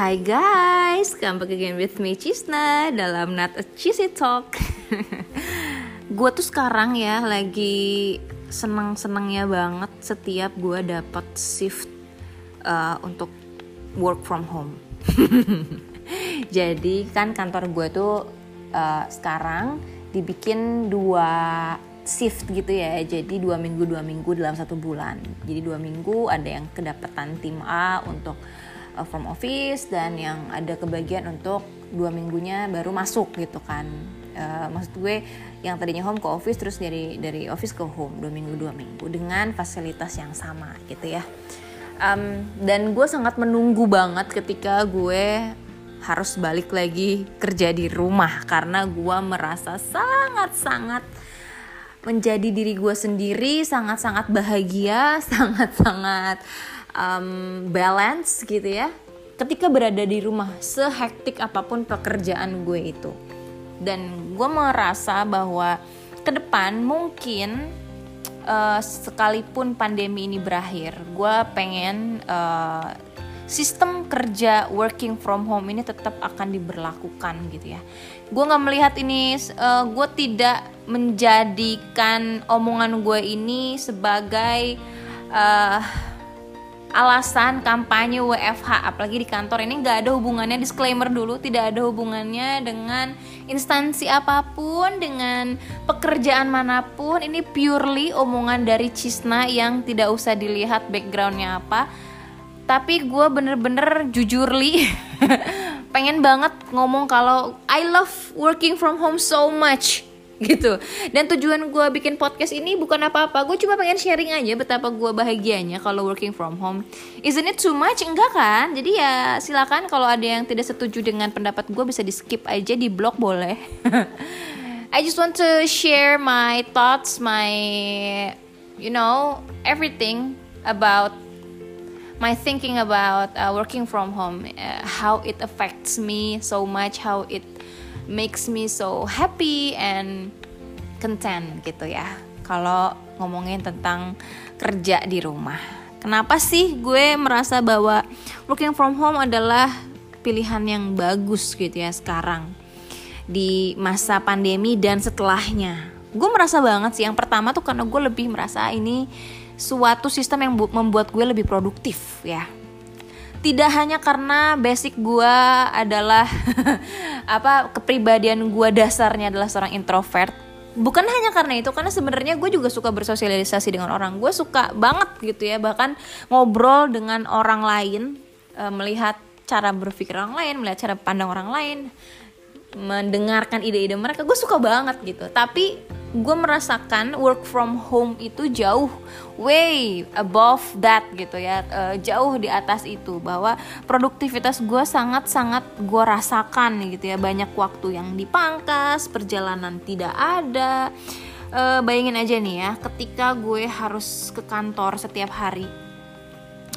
Hai guys, come back again with me Cisna dalam Not a Cheesy Talk. gue tuh sekarang ya lagi seneng-senengnya banget setiap gue dapat shift uh, untuk work from home. Jadi kan kantor gue tuh uh, sekarang dibikin dua shift gitu ya jadi dua minggu dua minggu dalam satu bulan jadi dua minggu ada yang kedapatan tim A untuk from office dan yang ada kebagian untuk dua minggunya baru masuk gitu kan. Uh, maksud gue yang tadinya home ke office terus dari dari office ke home dua minggu dua minggu dengan fasilitas yang sama gitu ya. Um, dan gue sangat menunggu banget ketika gue harus balik lagi kerja di rumah karena gue merasa sangat-sangat menjadi diri gue sendiri sangat-sangat bahagia sangat-sangat um, balance gitu ya ketika berada di rumah sehektik apa pun pekerjaan gue itu. Dan gue merasa bahwa ke depan mungkin uh, sekalipun pandemi ini berakhir gue pengen uh, sistem kerja working from home ini tetap akan diberlakukan gitu ya. Gue nggak melihat ini uh, gue tidak menjadikan omongan gue ini sebagai uh, alasan kampanye WFH apalagi di kantor ini nggak ada hubungannya disclaimer dulu tidak ada hubungannya dengan instansi apa pun dengan pekerjaan mana pun. Ini purely omongan dari Cisna yang tidak usah dilihat backgroundnya apa. Tapi gue bener-bener jujur li pengen banget ngomong kalau I love working from home so much gitu. Dan tujuan gue bikin podcast ini bukan apa-apa. Gue cuma pengen sharing aja betapa gue bahagianya kalau working from home. Isn't it too much? Enggak kan? Jadi ya silakan kalau ada yang tidak setuju dengan pendapat gue bisa di skip aja di blog boleh. I just want to share my thoughts my you know everything about my thinking about uh, working from home uh, how it affects me so much how it makes me so happy and content gitu ya. Kalau ngomongin tentang kerja di rumah. Kenapa sih gue merasa bahwa working from home adalah pilihan yang bagus gitu ya sekarang di masa pandemi dan setelahnya? Gue merasa banget sih. Yang pertama tuh karena gue lebih merasa ini suatu sistem yang membuat gue lebih produktif ya. Tidak hanya karena basic gue adalah apa kepribadian gue dasarnya adalah seorang introvert bukan hanya karena itu karena sebenarnya gue juga suka bersosialisasi dengan orang. Gue suka banget gitu ya bahkan ngobrol dengan orang lain e, melihat cara berpikir orang lain melihat cara pandang orang lain mendengarkan ide-ide mereka. Gue suka banget gitu. Tapi gue merasakan work from home itu jauh way above that gitu ya uh, jauh di atas itu bahwa produktivitas gue sangat sangat gue rasakan gitu ya. Banyak waktu yang dipangkas perjalanan tidak ada. Uh, bayangin aja nih ya ketika gue harus ke kantor setiap hari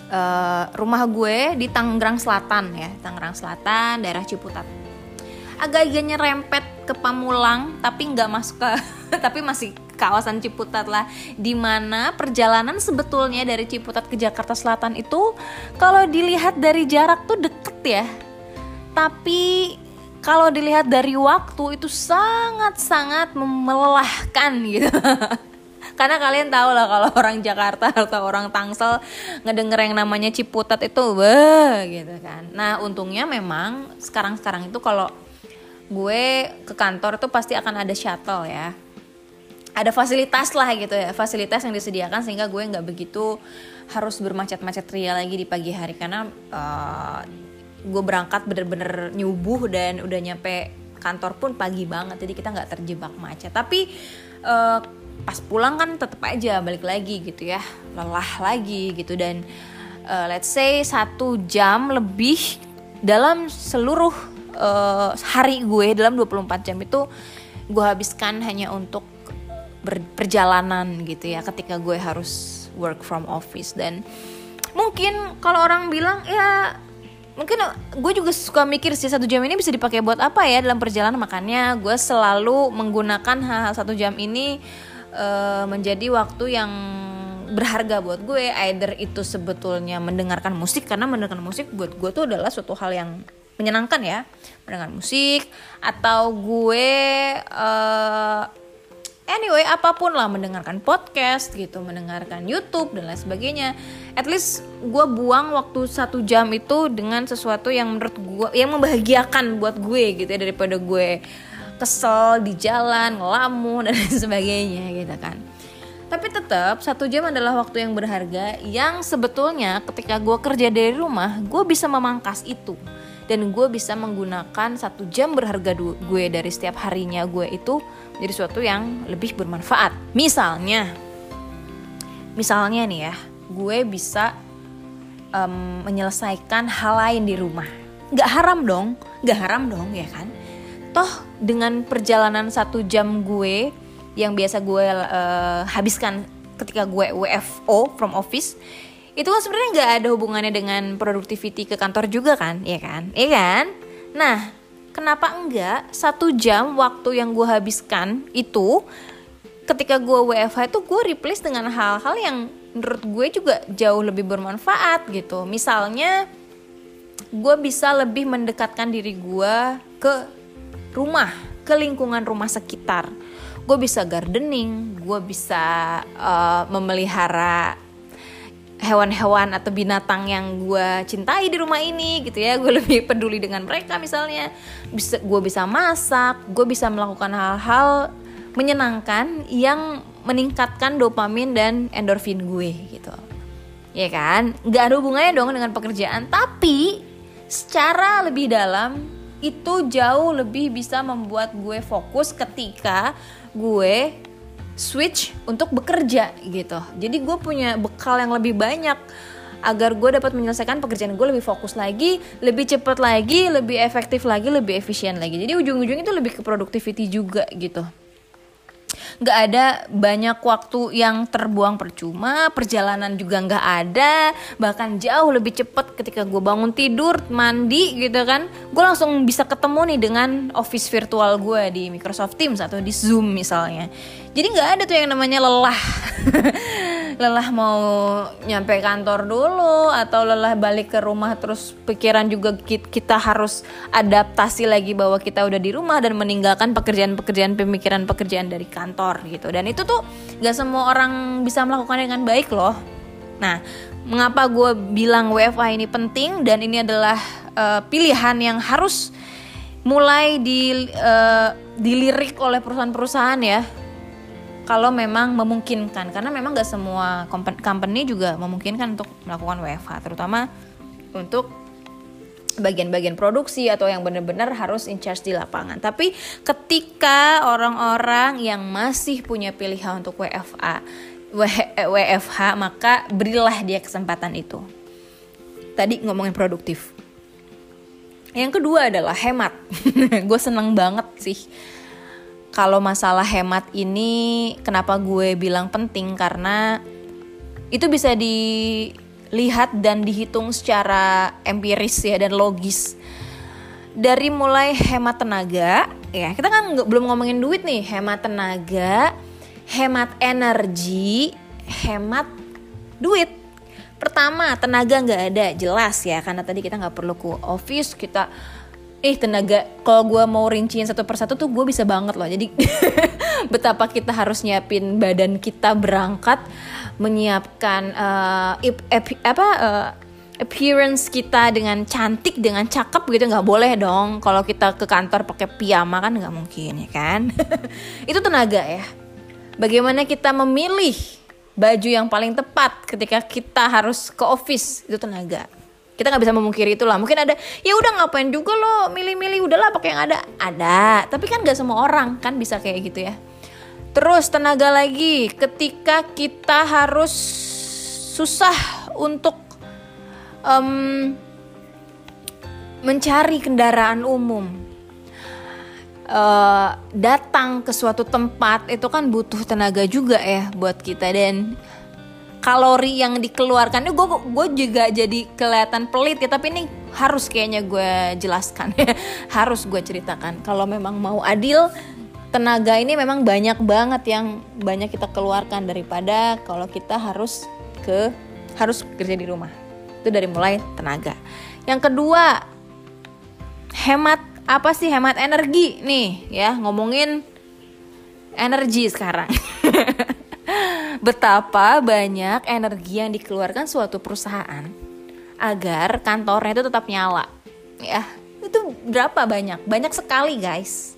uh, rumah gue di Tangerang Selatan ya Tangerang Selatan daerah Ciputat agak-agak nyerempet ke Pamulang tapi nggak masuk ke tapi masih kawasan Ciputat lah. Di mana perjalanan sebetulnya dari Ciputat ke Jakarta Selatan itu kalau dilihat dari jarak tuh deket ya. Tapi kalau dilihat dari waktu itu sangat-sangat melelahkan gitu. Karena kalian tahu lah kalau orang Jakarta atau orang Tangsel ngedenger yang namanya Ciputat itu wah gitu kan. Nah untungnya memang sekarang-sekarang itu kalau gue ke kantor tuh pasti akan ada shuttle ya. Ada fasilitas lah gitu ya fasilitas yang disediakan sehingga gue nggak begitu harus bermacet-macet ria lagi di pagi hari. Karena uh, gue berangkat bener-bener nyubuh dan udah nyampe kantor pun pagi banget jadi kita nggak terjebak macet. Tapi uh, pas pulang kan tetap aja balik lagi gitu ya lelah lagi gitu. Dan uh, let's say satu jam lebih dalam seluruh uh, hari gue dalam 24 jam itu gue habiskan hanya untuk perjalanan gitu ya ketika gue harus work from office. Dan mungkin kalau orang bilang ya mungkin gue juga suka mikir sih satu jam ini bisa dipakai buat apa ya dalam perjalanan. Makanya gue selalu menggunakan hal, -hal satu jam ini uh, menjadi waktu yang berharga buat gue. Either itu sebetulnya mendengarkan musik karena mendengarkan musik buat gue tuh adalah suatu hal yang menyenangkan ya. Mendengarkan musik atau gue uh, anyway apa pun lah mendengarkan podcast gitu mendengarkan YouTube dan lain sebagainya. At least gue buang waktu satu jam itu dengan sesuatu yang menurut gue yang membahagiakan buat gue gitu ya daripada gue kesel di jalan ngelamun dan lain sebagainya gitu kan. Tapi tetap satu jam adalah waktu yang berharga yang sebetulnya ketika gue kerja dari rumah gue bisa memangkas itu dan gue bisa menggunakan satu jam berharga gue dari setiap harinya gue itu jadi sesuatu yang lebih bermanfaat. Misalnya misalnya nih ya gue bisa um, menyelesaikan hal lain di rumah. Nggak haram dong nggak haram dong ya kan? Toh dengan perjalanan satu jam gue yang biasa gue uh, habiskan ketika gue WFO from office itu kan sebenarnya nggak ada hubungannya dengan productivity ke kantor juga kan? Ya kan? Iya kan? Nah kenapa enggak satu jam waktu yang gue habiskan itu ketika gue WFH itu gue replace dengan hal-hal yang menurut gue juga jauh lebih bermanfaat gitu. Misalnya gue bisa lebih mendekatkan diri gue ke rumah ke lingkungan rumah sekitar. Gue bisa gardening gue bisa uh, memelihara hewan-hewan atau binatang yang gue cintai di rumah ini gitu ya. Gue lebih peduli dengan mereka misalnya. Bisa gue bisa masak gue bisa melakukan hal-hal menyenangkan yang meningkatkan dopamin dan endorfin gue gitu. Ya kan? Nggak ada hubungannya dong dengan pekerjaan. Tapi secara lebih dalam itu jauh lebih bisa membuat gue fokus ketika gue switch untuk bekerja gitu. Jadi gue punya bekal yang lebih banyak agar gue dapat menyelesaikan pekerjaan gue lebih fokus lagi, lebih cepat lagi, lebih efektif lagi, lebih efisien lagi. Jadi ujung-ujungnya itu lebih ke productivity juga gitu nggak ada banyak waktu yang terbuang percuma perjalanan juga nggak ada bahkan jauh lebih cepat ketika gue bangun tidur mandi gitu kan gue langsung bisa ketemu nih dengan office virtual gue di Microsoft Teams atau di Zoom misalnya jadi nggak ada tuh yang namanya lelah. Lelah mau nyampe kantor dulu atau lelah balik ke rumah terus pikiran juga kita harus adaptasi lagi bahwa kita udah di rumah dan meninggalkan pekerjaan-pekerjaan pemikiran pekerjaan dari kantor gitu. Dan itu tuh nggak semua orang bisa melakukan dengan baik loh. Nah mengapa gue bilang WFA ini penting dan ini adalah uh, pilihan yang harus mulai di uh, dilirik oleh perusahaan-perusahaan ya kalau memang memungkinkan karena memang gak semua company juga memungkinkan untuk melakukan WFH terutama untuk bagian-bagian produksi atau yang benar-benar harus in charge di lapangan. Tapi ketika orang-orang yang masih punya pilihan untuk WFA, WFH, maka berilah dia kesempatan itu. Tadi ngomongin produktif. Yang kedua adalah hemat. Gue seneng banget sih kalau masalah hemat ini kenapa gue bilang penting? Karena itu bisa dilihat dan dihitung secara empiris ya dan logis. Dari mulai hemat tenaga ya kita kan belum ngomongin duit nih. Hemat tenaga hemat energi hemat duit. Pertama tenaga nggak ada jelas ya karena tadi kita nggak perlu ke office kita eh tenaga kalau gue mau rinciin satu persatu tuh gue bisa banget loh. Jadi betapa kita harus nyiapin badan kita berangkat menyiapkan uh, ip, ep, apa uh, appearance kita dengan cantik dengan cakep gitu nggak boleh dong. Kalau kita ke kantor pakai piyama kan nggak mungkin ya kan? Itu tenaga ya. Bagaimana kita memilih baju yang paling tepat ketika kita harus ke office itu tenaga kita nggak bisa memungkiri itu lah. Mungkin ada ya udah ngapain juga lo milih-milih? Udahlah pakai yang ada. Ada. Tapi kan nggak semua orang kan bisa kayak gitu ya. Terus tenaga lagi ketika kita harus susah untuk um, mencari kendaraan umum uh, datang ke suatu tempat itu kan butuh tenaga juga ya buat kita. Dan kalori yang dikeluarkan. Gue gue juga jadi kelihatan pelit ya tapi ini harus kayaknya gue jelaskan harus gue ceritakan. Kalau memang mau adil tenaga ini memang banyak banget yang banyak kita keluarkan daripada kalau kita harus ke harus kerja di rumah. Itu dari mulai tenaga. Yang kedua hemat apa sih hemat energi nih ya? Ngomongin energi sekarang betapa banyak energi yang dikeluarkan suatu perusahaan agar kantornya itu tetap nyala. Ya itu berapa banyak? Banyak sekali guys.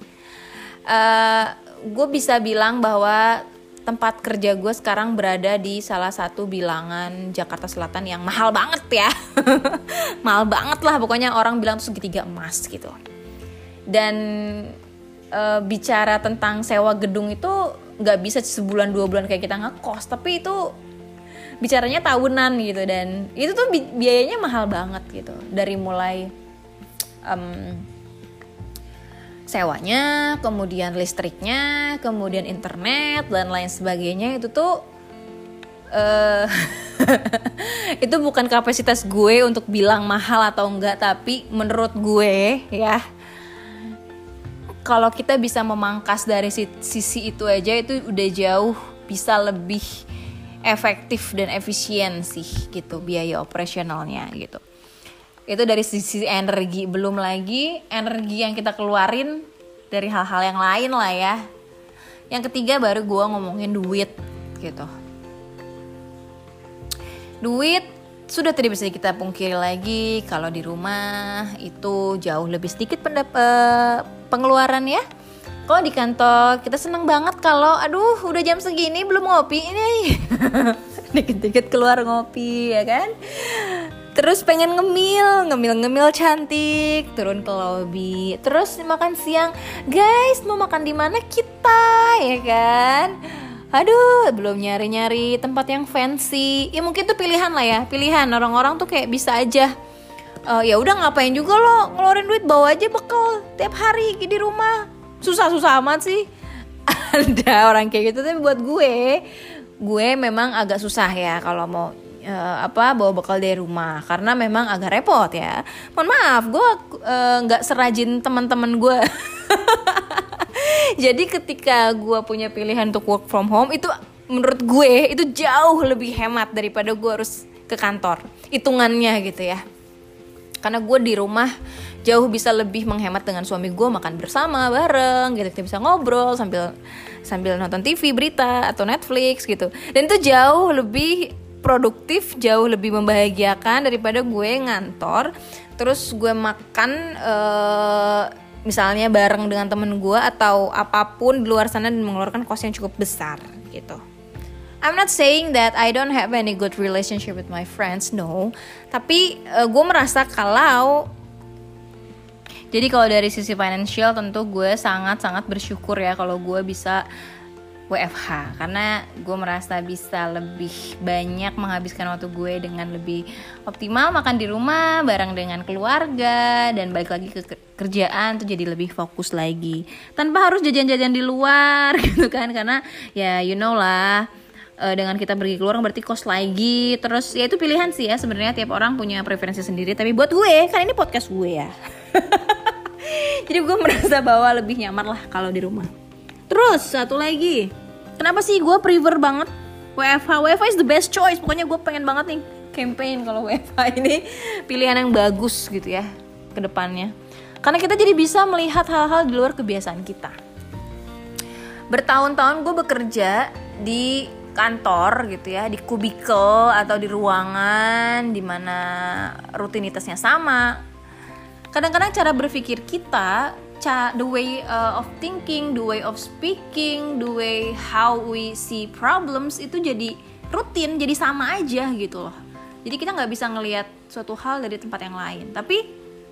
Uh, eh, gue bisa bilang bahwa tempat kerja gue sekarang berada di salah satu bilangan Jakarta Selatan yang mahal banget ya. Mahal banget lah pokoknya orang bilang tuh segitiga emas gitu. Dan e, bicara tentang sewa gedung itu nggak bisa sebulan dua bulan kayak kita ngekos. Tapi itu bicaranya tahunan gitu. Dan itu tuh bi biayanya mahal banget gitu. Dari mulai um, sewanya, kemudian listriknya, kemudian internet dan lain sebagainya. Itu tuh uh, itu bukan kapasitas gue untuk bilang mahal atau enggak, tapi menurut gue ya kalau kita bisa memangkas dari sisi itu aja itu udah jauh bisa lebih efektif dan efisien sih gitu biaya operasionalnya gitu. Itu dari sisi energi. Belum lagi energi yang kita keluarin dari hal-hal yang lain lah ya. Yang ketiga baru gue ngomongin duit gitu. Duit sudah tidak bisa kita pungkiri lagi. Kalau di rumah itu jauh lebih sedikit pendap- pengeluaran ya. Kalau di kantor kita seneng banget kalau aduh udah jam segini belum ngopi ini. Dikit-dikit keluar ngopi ya kan? Terus pengen ngemil ngemil-ngemil cantik turun ke lobby terus makan siang guys mau makan di mana kita? Ya kan? Aduh belum nyari-nyari tempat yang fancy. Ya mungkin tuh pilihan lah ya pilihan. Orang-orang tuh kayak bisa aja uh, ya udah ngapain juga lo ngeluarin duit bawa aja bekal tiap hari di rumah susah-susah amat sih ada orang kayak gitu tapi buat gue gue memang agak susah ya kalau mau uh, apa bawa bekal dari rumah karena memang agak repot ya. Mohon maaf, gue uh, nggak serajin teman-teman gue. Jadi ketika gue punya pilihan untuk work from home itu menurut gue itu jauh lebih hemat daripada gue harus ke kantor. Hitungannya gitu ya. Karena gue di rumah jauh bisa lebih menghemat dengan suami gue makan bersama bareng gitu kita bisa ngobrol sambil sambil nonton TV berita atau Netflix gitu dan itu jauh lebih produktif jauh lebih membahagiakan daripada gue ngantor terus gue makan uh, misalnya bareng dengan temen gue atau apa pun di luar sana dan mengeluarkan kos yang cukup besar gitu. I'm not saying that I don't have any good relationship with my friends, no. Tapi uh, gue merasa kalau jadi kalau dari sisi financial tentu gue sangat-sangat bersyukur ya kalau gue bisa WFH karena gue merasa bisa lebih banyak menghabiskan waktu gue dengan lebih optimal makan di rumah bareng dengan keluarga dan balik lagi ke kerjaan tuh jadi lebih fokus lagi. Tanpa harus jajan-jajan di luar gitu kan. Karena ya you know lah eh, dengan kita pergi keluar berarti kos lagi terus ya itu pilihan sih ya sebenarnya tiap orang punya preferensi sendiri tapi buat gue kan ini podcast gue ya jadi gue merasa bahwa lebih nyaman lah kalau di rumah Terus satu lagi, kenapa sih gue prefer banget WFH? WFH is the best choice. Pokoknya gue pengen banget nih campaign kalau WFH ini pilihan yang bagus gitu ya ke depannya. Karena kita jadi bisa melihat hal-hal di luar kebiasaan kita. Bertahun-tahun gue bekerja di kantor gitu ya, di kubikel atau di ruangan di mana rutinitasnya sama. Kadang-kadang cara berpikir kita the way uh, of thinking, the way of speaking, the way how we see problems itu jadi rutin, jadi sama aja gitu loh. Jadi kita nggak bisa ngelihat suatu hal dari tempat yang lain. Tapi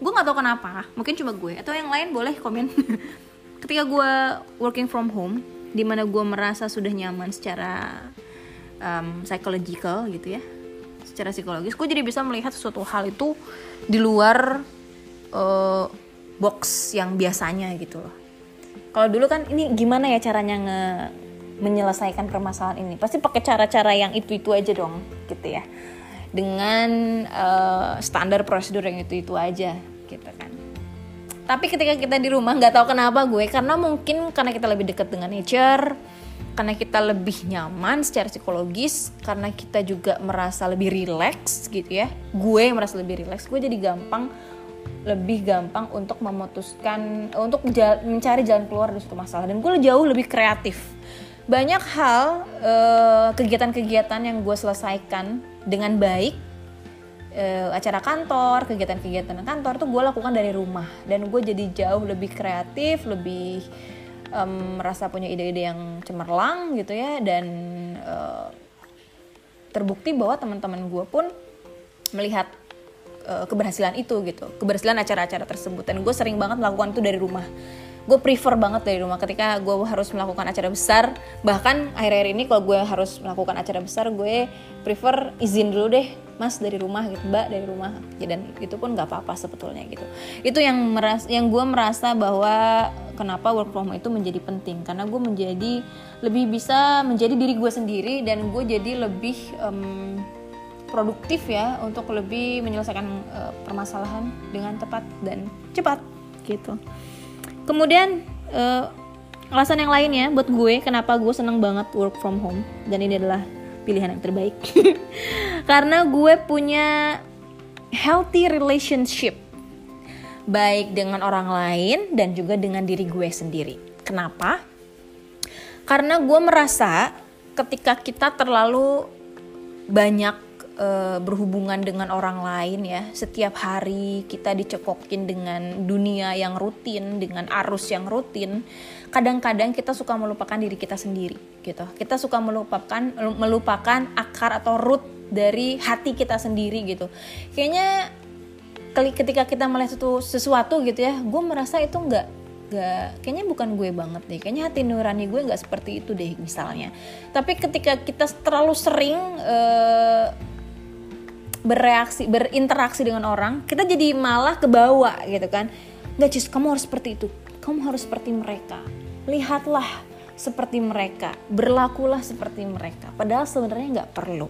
gue nggak tahu kenapa, mungkin cuma gue atau yang lain boleh komen. Ketika gue working from home, di mana gue merasa sudah nyaman secara um, psychological gitu ya, secara psikologis, gue jadi bisa melihat suatu hal itu di luar uh, box yang biasanya gitu loh. Kalau dulu kan ini gimana ya caranya nge menyelesaikan permasalahan ini? Pasti pakai cara-cara yang itu-itu aja dong, gitu ya. Dengan uh, standar prosedur yang itu-itu aja, gitu kan. Tapi ketika kita di rumah nggak tahu kenapa gue karena mungkin karena kita lebih dekat dengan nature karena kita lebih nyaman secara psikologis karena kita juga merasa lebih rileks gitu ya. Gue merasa lebih rileks gue jadi gampang lebih gampang untuk memutuskan untuk mencari jalan keluar dari suatu masalah. Dan gue jauh lebih kreatif. Banyak hal eh, kegiatan-kegiatan yang gue selesaikan dengan baik uh, acara kantor kegiatan-kegiatan kantor tuh gue lakukan dari rumah. Dan gue jadi jauh lebih kreatif lebih um, merasa punya ide-ide yang cemerlang gitu ya. Dan uh, terbukti bahwa teman-teman gue pun melihat uh, keberhasilan itu gitu. Keberhasilan acara-acara tersebut. Dan gue sering banget melakukan itu dari rumah. Gue prefer banget dari rumah. Ketika gue harus melakukan acara besar bahkan akhir-akhir ini kalau gue harus melakukan acara besar gue prefer izin dulu deh mas dari rumah gitu mbak dari rumah. Ya, dan itu pun nggak apa-apa sebetulnya gitu. Itu yang meras yang gue merasa bahwa kenapa work from home itu menjadi penting. Karena gue menjadi lebih bisa menjadi diri gue sendiri dan gue jadi lebih um, produktif ya untuk lebih menyelesaikan uh, permasalahan dengan tepat dan cepat gitu. Kemudian uh, alasan yang lainnya buat gue kenapa gue seneng banget work from home. Dan ini adalah pilihan yang terbaik karena gue punya healthy relationship. Baik dengan orang lain dan juga dengan diri gue sendiri. Kenapa? Karena gue merasa ketika kita terlalu banyak uh, berhubungan dengan orang lain ya setiap hari kita dicekokin dengan dunia yang rutin dengan arus yang rutin kadang-kadang kita suka melupakan diri kita sendiri gitu. Kita suka melupakan melupakan akar atau root dari hati kita sendiri gitu. Kayaknya ketika kita melihat sesuatu, sesuatu gitu ya gue merasa itu nggak nggak kayaknya bukan gue banget deh. Kayaknya hati nurani gue nggak seperti itu deh misalnya. Tapi ketika kita terlalu sering uh, bereaksi berinteraksi dengan orang kita jadi malah kebawa gitu kan. Nggak cis kamu harus seperti itu. Kamu harus seperti mereka lihatlah seperti mereka berlakulah seperti mereka. Padahal sebenarnya nggak perlu.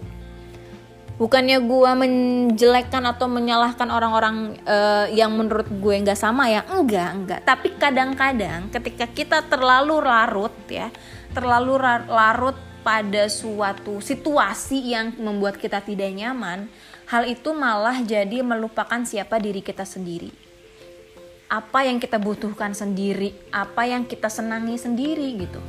Bukannya gue menjelekkan atau menyalahkan orang-orang uh, yang menurut gue nggak sama ya? Enggak enggak. Tapi kadang-kadang ketika kita terlalu larut ya terlalu larut pada suatu situasi yang membuat kita tidak nyaman hal itu malah jadi melupakan siapa diri kita sendiri. Apa yang kita butuhkan sendiri, apa yang kita senangi sendiri gitu.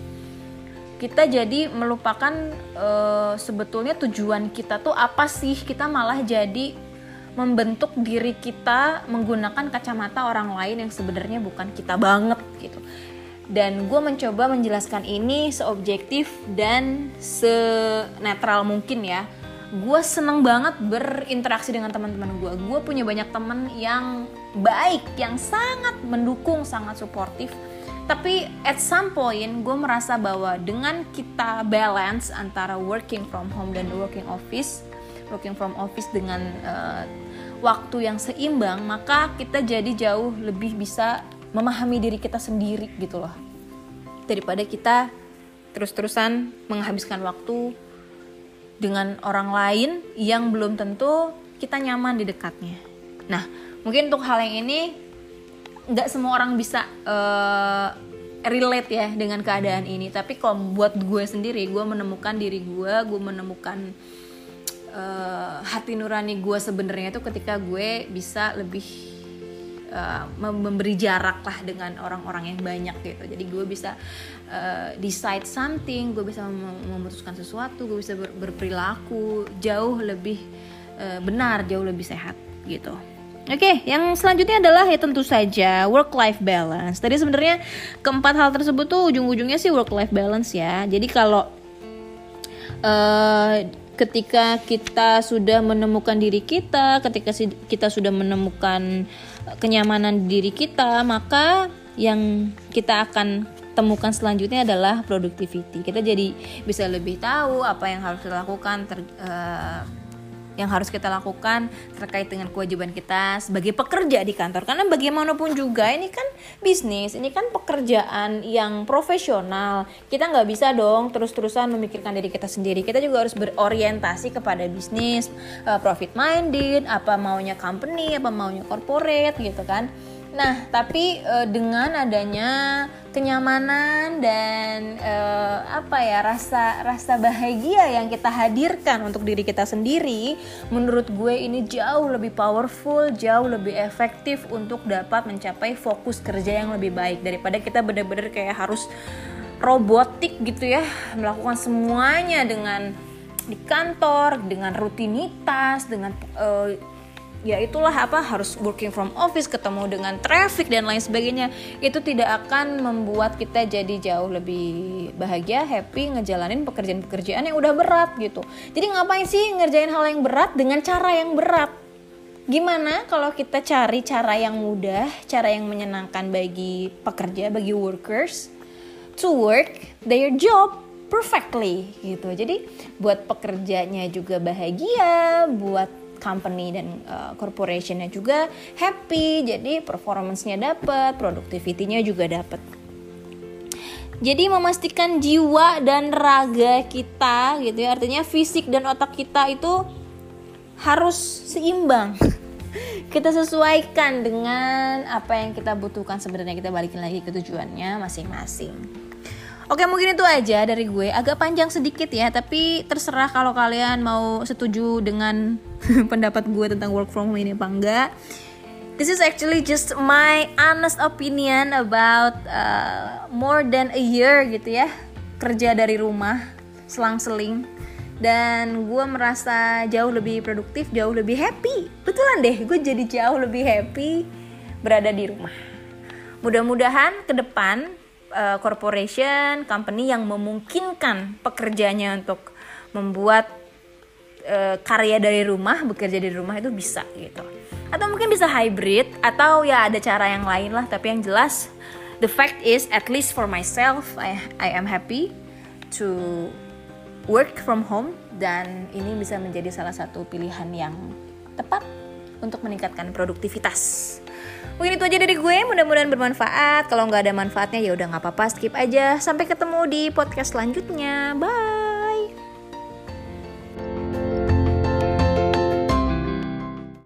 Kita jadi melupakan e, sebetulnya tujuan kita tuh apa sih? Kita malah jadi membentuk diri kita menggunakan kacamata orang lain yang sebenarnya bukan kita banget gitu dan gue mencoba menjelaskan ini seobjektif dan senetral mungkin ya gue seneng banget berinteraksi dengan teman-teman gue gue punya banyak temen yang baik yang sangat mendukung sangat suportif tapi at some point gue merasa bahwa dengan kita balance antara working from home dan working office working from office dengan uh, waktu yang seimbang maka kita jadi jauh lebih bisa memahami diri kita sendiri gitu loh daripada kita terus-terusan menghabiskan waktu dengan orang lain yang belum tentu kita nyaman di dekatnya. Nah, mungkin untuk hal yang ini nggak semua orang bisa uh, relate ya dengan keadaan ini. Tapi kalau buat gue sendiri, gue menemukan diri gue, gue menemukan uh, hati nurani gue sebenarnya itu ketika gue bisa lebih uh, memberi jarak lah dengan orang-orang yang banyak gitu jadi gue bisa uh, decide something gue bisa memutuskan sesuatu gue bisa ber berperilaku jauh lebih uh, benar jauh lebih sehat gitu Oke, okay, yang selanjutnya adalah ya tentu saja work life balance. Tadi sebenarnya keempat hal tersebut tuh ujung-ujungnya sih work life balance ya. Jadi kalau uh, ketika kita sudah menemukan diri kita, ketika kita sudah menemukan kenyamanan diri kita, maka yang kita akan temukan selanjutnya adalah productivity. Kita jadi bisa lebih tahu apa yang harus dilakukan ter, uh, yang harus kita lakukan terkait dengan kewajiban kita sebagai pekerja di kantor. Karena bagaimanapun juga ini kan bisnis ini kan pekerjaan yang profesional. Kita nggak bisa dong terus-terusan memikirkan diri kita sendiri. Kita juga harus berorientasi kepada bisnis uh, profit minded apa maunya company apa maunya corporate gitu kan. Nah, tapi uh, dengan adanya kenyamanan dan uh, apa ya rasa rasa bahagia yang kita hadirkan untuk diri kita sendiri, menurut gue ini jauh lebih powerful, jauh lebih efektif untuk dapat mencapai fokus kerja yang lebih baik. Daripada kita benar-benar kayak harus robotik gitu ya, melakukan semuanya dengan di kantor dengan rutinitas dengan uh, ya itulah apa harus working from office ketemu dengan traffic dan lain sebagainya. Itu tidak akan membuat kita jadi jauh lebih bahagia happy ngejalanin pekerjaan-pekerjaan yang udah berat gitu. Jadi ngapain sih ngerjain hal yang berat dengan cara yang berat? Gimana kalau kita cari cara yang mudah cara yang menyenangkan bagi pekerja bagi workers to work their job perfectly gitu. Jadi buat pekerjanya juga bahagia buat company dan uh, corporationnya juga happy. Jadi performance-nya dapat productivity-nya juga dapat jadi memastikan jiwa dan raga kita gitu ya. Artinya fisik dan otak kita itu harus seimbang. Kita sesuaikan dengan apa yang kita butuhkan sebenarnya. Kita balikin lagi ke tujuannya masing-masing Oke mungkin itu aja dari gue agak panjang sedikit ya tapi terserah kalau kalian mau setuju dengan pendapat gue tentang work from home ini apa enggak. This is actually just my honest opinion about uh, more than a year gitu ya kerja dari rumah selang-seling dan gue merasa jauh lebih produktif, jauh lebih happy. Betulan deh, gue jadi jauh lebih happy berada di rumah. Mudah-mudahan ke depan uh, corporation, company yang memungkinkan pekerjanya untuk membuat uh, karya dari rumah, bekerja dari rumah itu bisa gitu. Atau mungkin bisa hybrid atau ya ada cara yang lain lah, tapi yang jelas the fact is at least for myself I I am happy to work from home dan ini bisa menjadi salah satu pilihan yang tepat untuk meningkatkan produktivitas. Mungkin itu aja dari gue, mudah-mudahan bermanfaat. Kalau nggak ada manfaatnya ya udah nggak apa-apa, skip aja. Sampai ketemu di podcast selanjutnya. Bye.